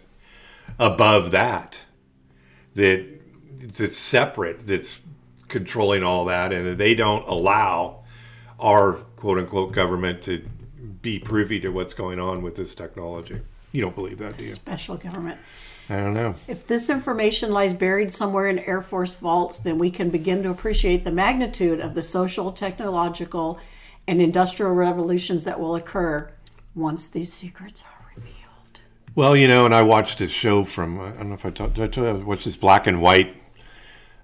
above that that that's separate that's controlling all that and they don't allow our quote unquote government to be privy to what's going on with this technology. You don't believe that, do you? Special government. I don't know. If this information lies buried somewhere in Air Force vaults, then we can begin to appreciate the magnitude of the social, technological, and industrial revolutions that will occur once these secrets are revealed. Well, you know, and I watched a show from I don't know if I told, did I tell you I watched this black and white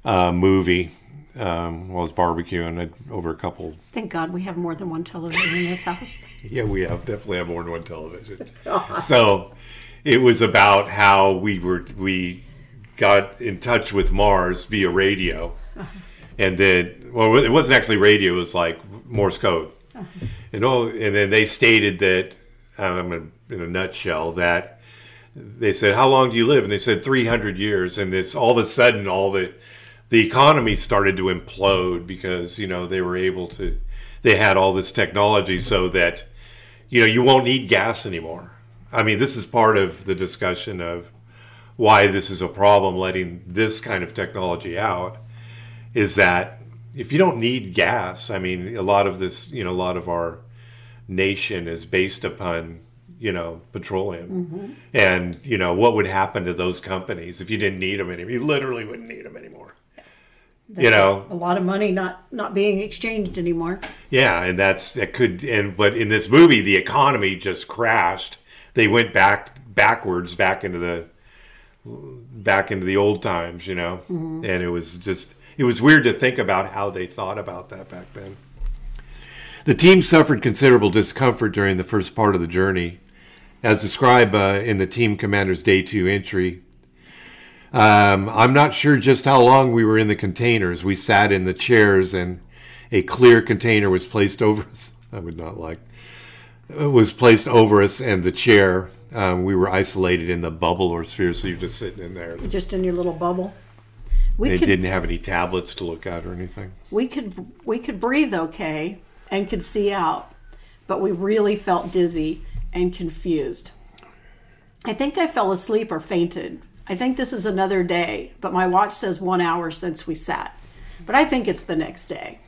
uh, movie um, while I was barbecuing I'd, over a couple. Thank God we have more than one television in this house. [laughs] Yeah, we have definitely have more than one television. [laughs] so it was about how we were we got in touch with Mars via radio, and then well, it wasn't actually radio; it was like Morse code. And oh, and then they stated that I'm um, in a nutshell that they said, "How long do you live?" And they said 300 years. And it's all of a sudden, all the the economy started to implode because you know they were able to, they had all this technology so that you know you won't need gas anymore. I mean, this is part of the discussion of why this is a problem letting this kind of technology out is that if you don't need gas, I mean, a lot of this, you know, a lot of our nation is based upon, you know, petroleum. Mm-hmm. And, you know, what would happen to those companies if you didn't need them anymore? You literally wouldn't need them anymore. You know, a lot of money not not being exchanged anymore. yeah, and that's that could and but in this movie the economy just crashed. They went back backwards back into the back into the old times, you know. And it was just it was weird to think about how they thought about that back then. The team suffered considerable discomfort during the first part of the journey, as described uh, in the team commander's day two entry. Um, I'm not sure just how long we were in the containers. We sat in the chairs, and a clear container was placed over us. [laughs] I would not like. It was placed over us, and the chair. Um, we were isolated in the bubble or sphere, so you're just sitting in there. Just in your little bubble. We They could didn't have any tablets to look at or anything. we could we could breathe okay and could see out, but we really felt dizzy and confused. I think I fell asleep or fainted. I think this is another day, but my watch says one hour since we sat. But I think it's the next day.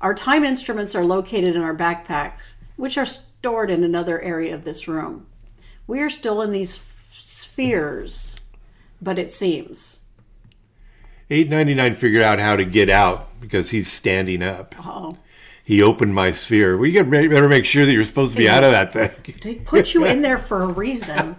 Our time instruments are located in our backpacks, which are stored in another area of this room. We are still in these spheres, but it seems. 899 figured out how to get out because he's standing up. Oh, He opened my sphere. We got better make sure that you're supposed to be out of that thing. they put you in [laughs] there for a reason.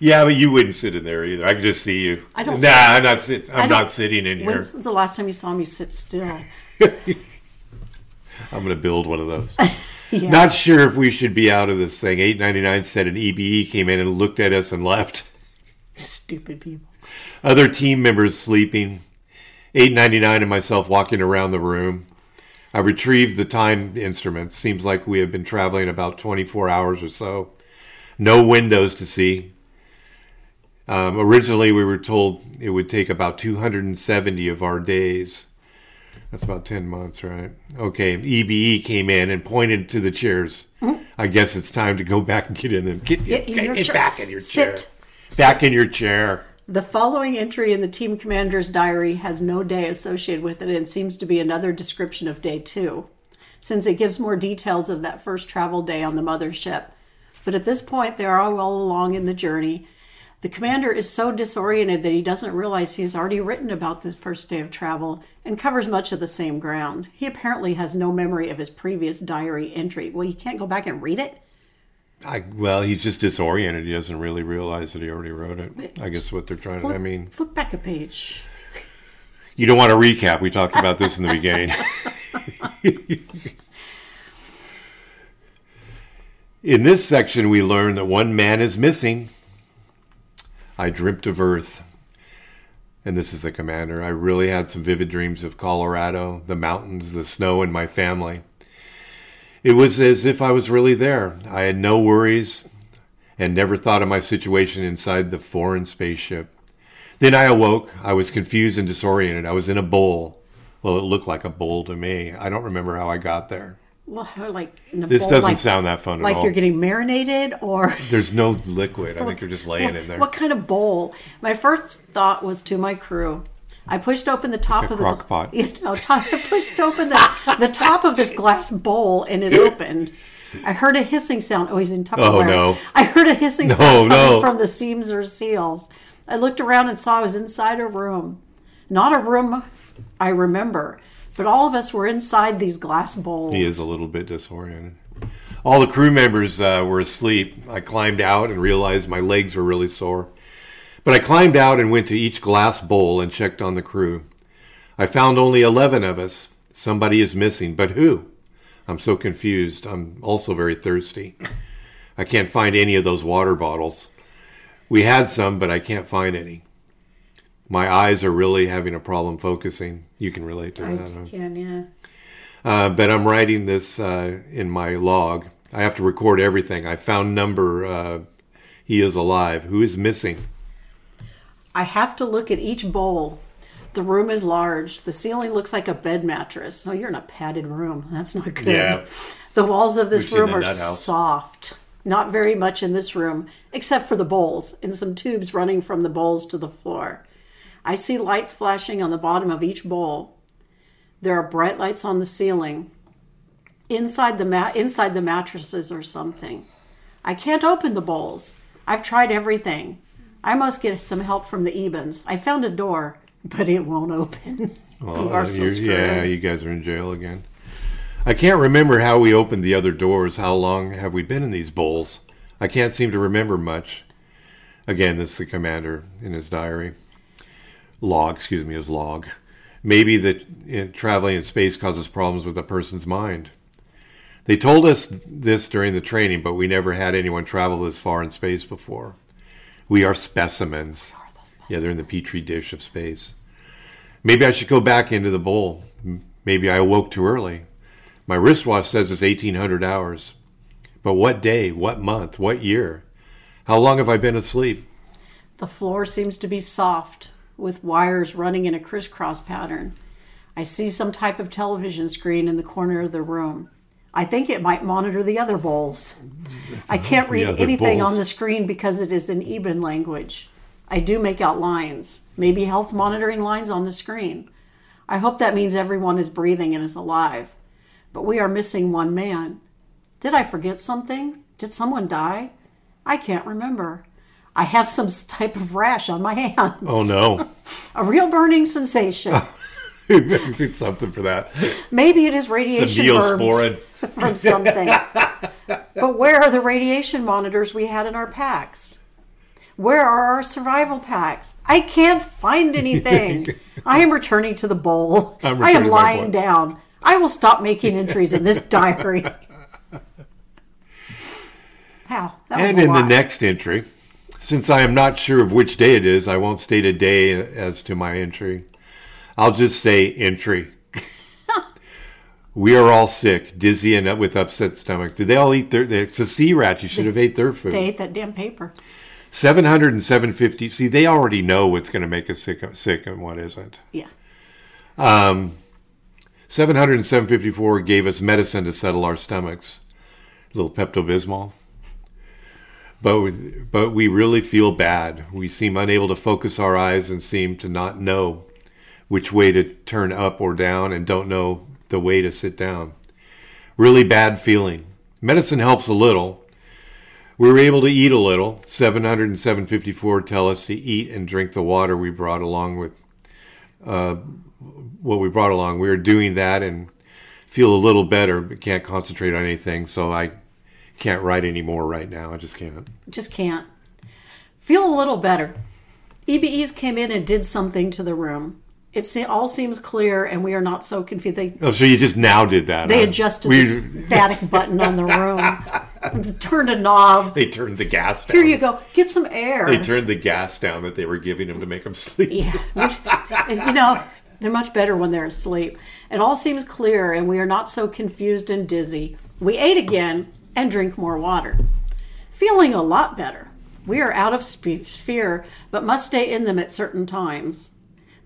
Yeah, but you wouldn't sit in there either. I could just see you. I don't Nah, sit- I'm not sit. I I'm don't- sitting in When here. was the last time you saw me sit still? [laughs] I'm going to build one of those. [laughs] Yeah. Not sure if we should be out of this thing. 899 said an EBE came in and looked at us and left. Stupid people. Other team members sleeping. 899 and myself walking around the room. I retrieved the time instruments. Seems like we have been traveling about 24 hours or so. No windows to see. Um, originally, we were told it would take about 270 of our days. That's about 10 months, right? Okay, EBE came in and pointed to the chairs. I guess it's time to go back and get in them. Get, Get in get- get back in your chair. Sit. Back in your chair. The following entry in the team commander's diary has no day associated with it and seems to be another description of day two, since it gives more details of that first travel day on the mothership. But at this point, they are well along in the journey. The commander is so disoriented that he doesn't realize he has already written about this first day of travel and covers much of the same ground. He apparently has no memory of his previous diary entry. Well, you can't go back and read it? I, well, he's just disoriented. He doesn't really realize that he already wrote it. I guess what they're trying to. I mean, Flip back a page. you don't want to recap. We talked about this in the beginning. [laughs] in this section, we learn that one man is missing. I dreamt of Earth. And this is the commander. I really had some vivid dreams of Colorado, the mountains, the snow, and my family. It was as if I was really there. I had no worries and never thought of my situation inside the foreign spaceship. Then I awoke. I was confused and disoriented. I was in a bowl. Well, it looked like a bowl to me. I don't remember how I got there. Well, like in a This bowl, doesn't like, sound that fun like at all. you're getting marinated or [laughs] There's no liquid. I think you're just laying in there. what kind of bowl? My first thought was to my crew. I pushed open the top a of the crock pot. [laughs] You know, top, I pushed open the the top of this glass bowl and it opened. I heard a hissing sound. Oh, he's in Tupperware. Oh, no. I heard a hissing No, sound coming no. from the seams or seals. I looked around and saw I was inside a room, not a room I remember, but all of us were inside these glass bowls. He is a little bit disoriented. All the crew members uh, were asleep. I climbed out and realized my legs were really sore. But I climbed out and went to each glass bowl and checked on the crew. I found only 11 of us. Somebody is missing, but who? I'm so confused. I'm also very thirsty. I can't find any of those water bottles. We had some, but I can't find any. My eyes are really having a problem focusing. You can relate to I that. huh? can, yeah. Uh, but I'm writing this uh, in my log. I have to record everything. I found number. Uh, he is alive. Who is missing? I have to look at each bowl. The room is large. The ceiling looks like a bed mattress. Oh, you're in a padded room. That's not good. Yeah. The walls of this room are soft. Not very much in this room, except for the bowls and some tubes running from the bowls to the floor. I see lights flashing on the bottom of each bowl. There are bright lights on the ceiling. Inside the mat, inside the mattresses or something. I can't open the bowls. I've tried everything. I must get some help from the Ebens. I found a door, but it won't open. [laughs] Well, you are so you're- screwed. yeah, you guys are in jail again. I can't remember how we opened the other doors. How long have we been in these bowls? I can't seem to remember much. Again, this is the commander in his diary. Log, excuse me, is log. Maybe that in, traveling in space causes problems with a person's mind. They told us this during the training, but we never had anyone travel this far in space before. We are specimens. Yeah, they're in the petri dish of space. Maybe I should go back into the bowl. Maybe I awoke too early. My wristwatch says it's 1800 hours. But what day, what month, what year? How long have I been asleep? The floor seems to be soft, with wires running in a crisscross pattern. I see some type of television screen in the corner of the room. I think it might monitor the other bowls. I can't read anything on the screen because it is in Eben language. I do make out lines, maybe health monitoring lines on the screen. I hope that means everyone is breathing and is alive. But we are missing one man. Did I forget something? Did someone die? I can't remember. I have some type of rash on my [laughs] hands. Oh no. [laughs] A real burning sensation. [laughs] We need something for that. Maybe it is radiation from something. but where are the radiation monitors we had in our packs? Where are our survival packs? I can't find anything. I am returning to the bowl. I'm I am lying down. I will stop making entries in this diary. How? That was And in the next entry, since I am not sure of which day it is, I won't state a day as to my entry. I'll just say entry. [laughs] we are all sick, dizzy, and with upset stomachs. Did they all eat their? It's a sea rat. You should have ate their food. They ate that damn paper. 700 and 750. See, they already know what's going to make us sick, sick and what isn't. Yeah. Um, 700 and 754 gave us medicine to settle our stomachs. A little Pepto Bismol. But, but we really feel bad. We seem unable to focus our eyes and seem to not know which way to turn up or down and don't know the way to sit down. Really bad feeling. Medicine helps a little. We were able to eat a little. 700 and 754 tell us to eat and drink the water we brought along with uh, what we brought along. We were doing that and feel a little better, but can't concentrate on anything. So I can't write anymore right now. I just can't. Just can't. Feel a little better. EBEs came in and did something to the room. It all seems clear, and we are not so confused. They, Oh, so you just now did that? they huh? adjusted We- the static button on the room, [laughs] turned a knob. They turned the gas down. Here you go. Get some air. They turned the gas down that they were giving him to make him sleep. Yeah. And, you know, they're much better when they're asleep. It all seems clear, and we are not so confused and dizzy. We ate again and drink more water. Feeling a lot better. We are out of sphere, but must stay in them at certain times.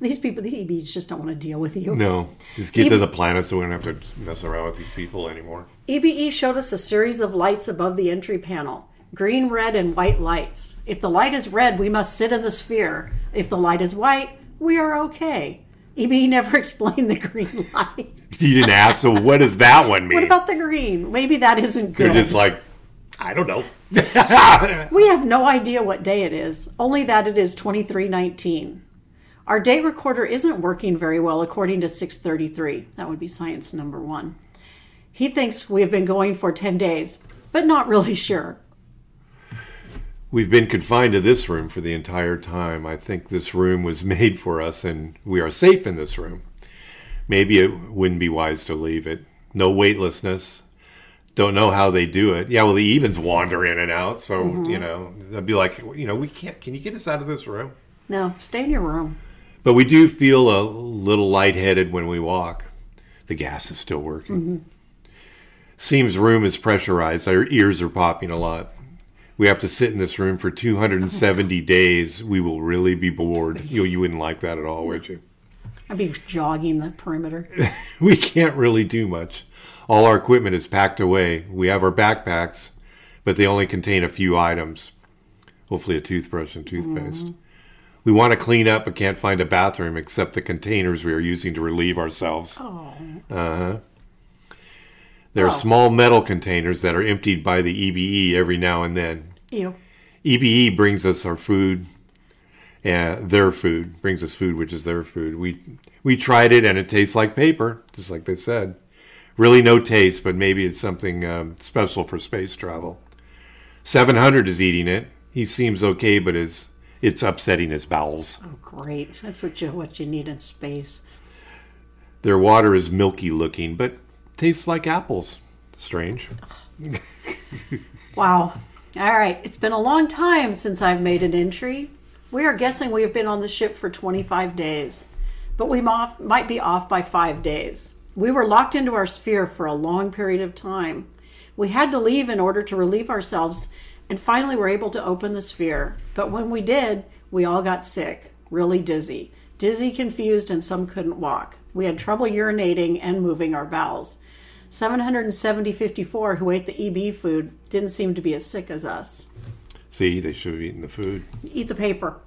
These people, the EBs, just don't want to deal with you. No, just get to the planet so we don't have to mess around with these people anymore. EBE showed us a series of lights above the entry panel green, red, and white lights. If the light is red, we must sit in the sphere. If the light is white, we are okay. EBE never [laughs] explained the green light. You didn't ask, so what does that one [laughs] mean? What about the green? Maybe that isn't good. They're just like, I don't know. [laughs] we have no idea what day it is, only that it is 2319. Our date recorder isn't working very well according to 633. That would be science number one. He thinks we have been going for 10 days, but not really sure. We've been confined to this room for the entire time. I think this room was [laughs] made for us and we are safe in this room. Maybe it wouldn't be wise to leave it. No weightlessness. Don't know how they do it. Yeah, well, the Ebens wander in and out. So, mm-hmm. you know, I'd be like, you know, we can't, can you get us out of this room? No, stay in your room. But we do feel a little lightheaded when we walk. The gas is still working. Mm-hmm. Seems room is pressurized. Our ears are popping a lot. We have to sit in this room for 270 [laughs] days, we will really be bored. You, you wouldn't like that at all, would you? I'd be jogging the perimeter. [laughs] we can't really do much. All our equipment is packed away. We have our backpacks, but they only contain a few items. Hopefully, a toothbrush and toothpaste. We want to clean up but can't find a bathroom except the containers we are using to relieve ourselves. Oh, Uh huh. There are Oh. small metal containers that are emptied by the EBE every now and then. ew. EBE brings us our food, and their food brings us food, which is their food. We we tried it and it tastes like paper, just like they said. Really no taste, but maybe it's something um, special for space travel. Seven hundred is eating it. He seems okay, but is it's upsetting his bowels. Oh, great. That's what you what you need in space. Their water is milky looking, but tastes like apples. Strange. [laughs] Wow. All right. It's been a long time since I've made an entry. We are guessing we have been on the ship for 25 days, but we might be off by five days. We were locked into our sphere for a long period of time. We had to leave in order to relieve ourselves and finally were able to open the sphere. But when we did, we all got sick, really dizzy. Dizzy, confused, and some couldn't walk. We had trouble urinating and moving our bowels. 770 54 who ate the EB food didn't seem to be as sick as us. See, they should have eaten the food. Eat the paper.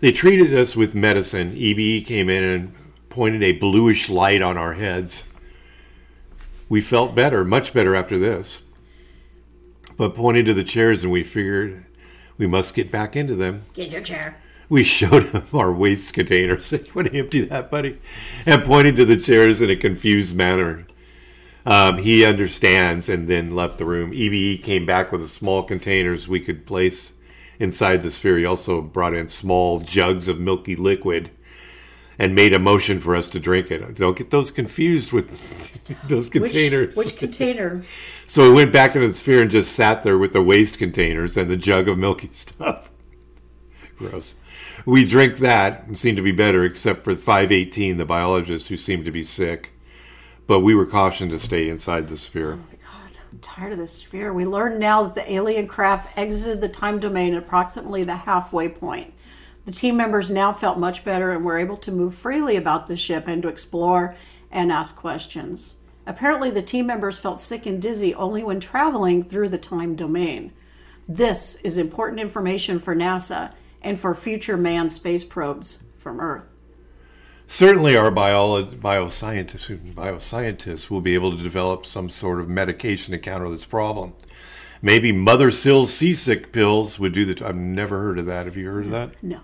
They treated us with medicine. EBE came in and pointed a bluish light on our heads. We felt better, much better after this. But pointed to the chairs and we figured we must get back into them. Get your chair. We showed him our waste containers. You want to empty that, buddy? And pointed to the chairs in a confused manner. Um, he understands and then left the room. EBE came back with a small containers we could place inside the sphere. He also brought in small jugs of milky liquid and made a motion for us to drink it. Don't get those confused with [laughs] those containers. Which, which container? [laughs] So we went back into the sphere and just sat there with the waste containers and the jug of milky [laughs] stuff. Gross. We drank that and seemed to be better, except for 518, the biologist, who seemed to be sick. But we were cautioned to stay inside the sphere. Oh my god, I'm tired of this sphere. We learn now that the alien craft exited the time domain at approximately the halfway point. The team members now felt much better and were able to move freely about the ship and to explore and ask questions. Apparently, the team members felt sick and dizzy only when traveling through the time domain. This is important information for NASA and for future manned space probes from Earth. Certainly, our biolo- bioscientists, bioscientists will be able to develop some sort of medication to counter this problem. Maybe Mothersill's seasick pills would do the. T- I've never heard of that. Have you heard of that? No.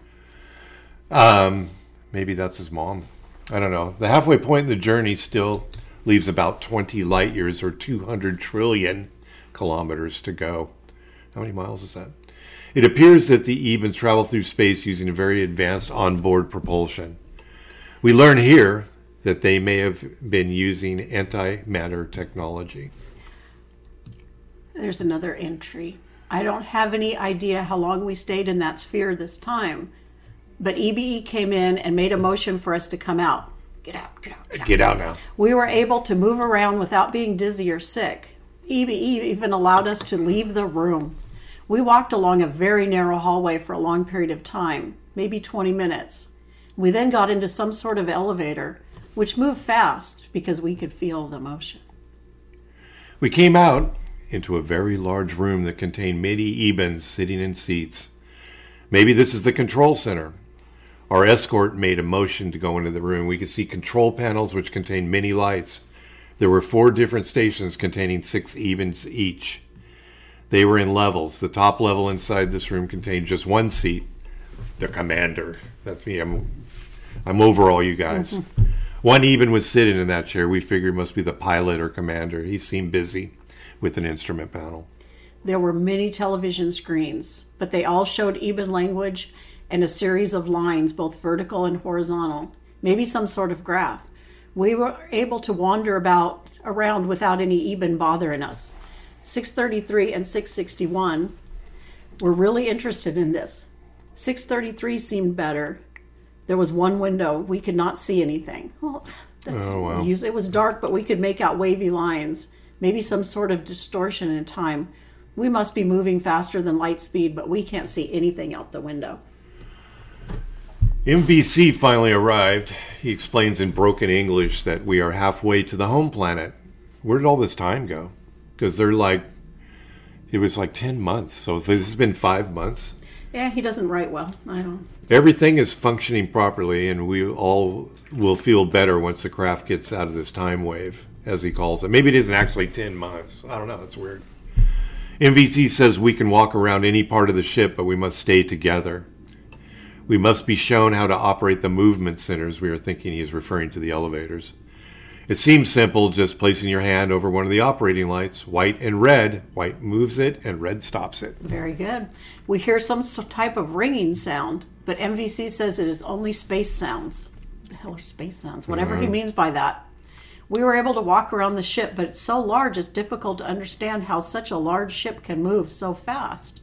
Um, maybe that's his mom. I don't know. The halfway point in the journey still leaves about 20 light years or 200 trillion kilometers to go. How many miles is that? It appears that the Ebens travel through space using a very advanced onboard propulsion. We learn here that they may have been using antimatter technology. There's another entry. I don't have any idea how long we stayed in that sphere this time, but EBE came in and made a motion for us to come out. Get out, get out, get out. Get out now. We were able to move around without being dizzy or sick. EBE even allowed us to leave the room. We walked along a very narrow hallway for a long period of time, maybe 20 minutes. We then got into some sort of elevator, which moved fast because we could feel the motion. We came out into a very large room that contained many Ebens sitting in seats. Maybe this is the control center. Our escort made a motion to go into the room. We could see control panels which contained many lights. There were four different stations containing six Ebens each. They were in levels. The top level inside this room contained just one seat, the commander. That's me. I'm, I'm over all you guys. One Eben was sitting in that chair. We figured must be the pilot or commander. He seemed busy with an instrument panel. There were many television screens, but they all showed Eben language and a series of lines, both vertical and horizontal, maybe some sort of graph. We were able to wander about around without any Eben bothering us. 633 and 661 were really interested in this. 633 seemed better. There was one window. We could not see anything. Well, that's Oh, wow. it was dark, but we could make out wavy lines, maybe some sort of distortion in time. We must be moving faster than light speed, but we can't see anything out the window. MVC finally arrived. He explains in broken English that we are halfway to the home planet. Where did all this time go? Because they're like, it was like 10 months. So this has been five months. Yeah, he doesn't write well. I don't. Everything is functioning properly, and we all will feel better once the craft gets out of this time wave, as he calls it. Maybe it isn't actually 10 months. I don't know. That's weird. MVC says we can walk around any part of the ship, but we must stay together. We must be shown how to operate the movement centers. We are thinking he is referring to the elevators. It seems simple, just placing your hand over one of the operating lights, white and red. White moves it, and red stops it. Very good. We hear some type of ringing sound, but MVC says it is only space sounds. The hell are space sounds? Whatever he mm. means by that. We were able to walk around the ship, but it's so large it's difficult to understand how such a large ship can move so fast.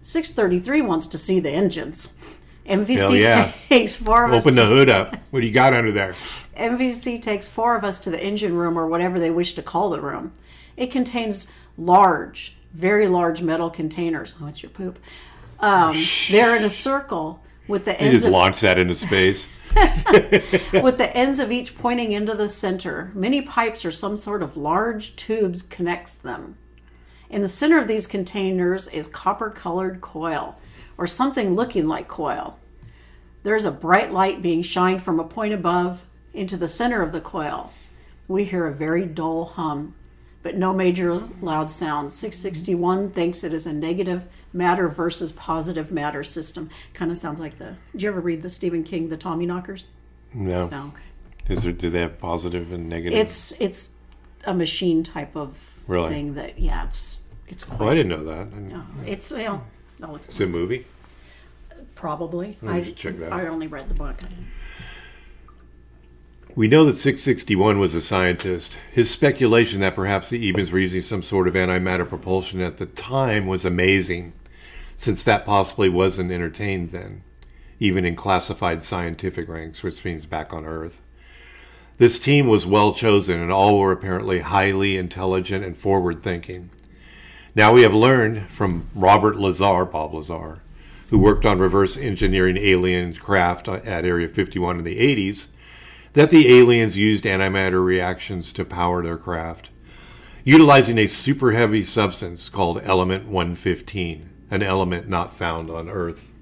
633 wants to see the engines. MVC yeah. takes four of us Open to the hood up. What do you got under there? MVC takes four of us to the engine room or whatever they wish to call the room. It contains large, very large metal containers. Oh, it's your poop. Um, they're in a circle with the [laughs] You ends just of, launch that into space. [laughs] with the ends of each pointing into the center. Many pipes or some sort of large tubes connects them. In the center of these containers is copper-colored coil, or something looking like coil. There is a bright light being shined from a point above into the center of the coil. We hear a very dull hum, but no major loud sound. 661 thinks it is a negative matter versus positive matter system. Kind of sounds like the. Did you ever read the Stephen King, The Tommyknockers? No. No. Okay. Is there, do they have positive and negative? It's it's a machine type of Really? thing that yeah, it's it's oh, I didn't know that. no, it's well, no, it's It's a movie. probably. I should check that I only read the book. We know that 661 was a scientist. His speculation that perhaps the Ebens were using some sort of antimatter propulsion at the time was amazing, since that possibly wasn't entertained then, even in classified scientific ranks, which means back on Earth. This team was well chosen, and all were apparently highly intelligent and forward thinking. Now we have learned from Robert Lazar, Bob Lazar, who worked on reverse engineering alien craft at Area 51 in the 80s, that the aliens used antimatter reactions to power their craft, utilizing a super heavy substance called Element 115, an element not found on Earth.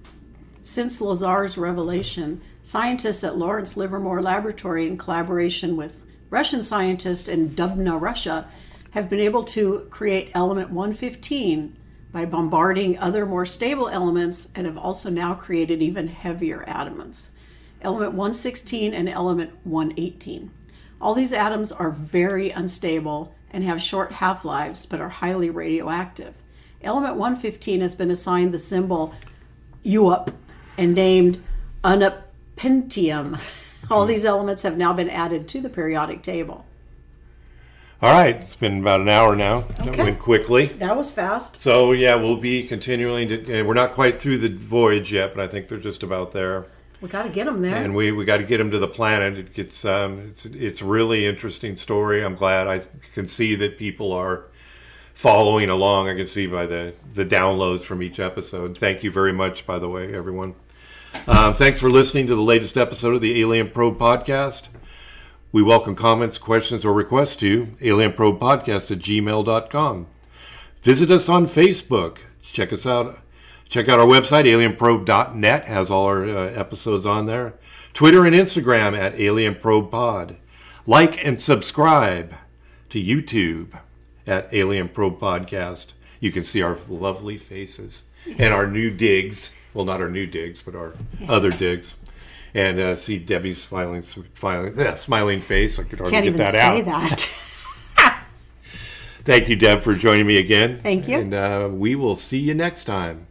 Since Lazar's revelation, scientists at Lawrence Livermore Laboratory, in collaboration with Russian scientists in Dubna, Russia, have been able to create element 115 by bombarding other more stable elements and have also now created even heavier atoms. Element 116 and element 118. All these atoms are very unstable and have short half lives but are highly radioactive. Element 115 has been assigned the symbol UUP and named unapentium. [laughs] All these elements have now been added to the periodic table. All right, it's been about an hour now. That Okay. went quickly. That was fast. So, yeah, we'll be continuing to. Uh, we're not quite through the voyage yet, but I think they're just about there. We got to get them there. and we, we got to get them to the planet. It gets um, it's it's really interesting story. I'm glad I can see that people are following along. I can see by the the downloads from each episode. Thank you very much, by the way, everyone. Um, thanks for listening to the latest episode of the Alien Probe podcast. We welcome comments, questions, or requests to alienprobepodcast at gmail.com. Visit us on Facebook. Check us out. Check out our website, alienprobe.net, has all our uh, episodes on there. Twitter and Instagram at alienprobepod. Like and subscribe to YouTube at Alien Probe Podcast. You can see our lovely faces and our new digs. Well, not our new digs, but our other digs. And uh, see Debbie's smiling, smiling, yeah, smiling face. I could hardly Can't get even that say out. that. [laughs] [laughs] Thank you, Deb, for joining me again. Thank you. And uh, we will see you next time.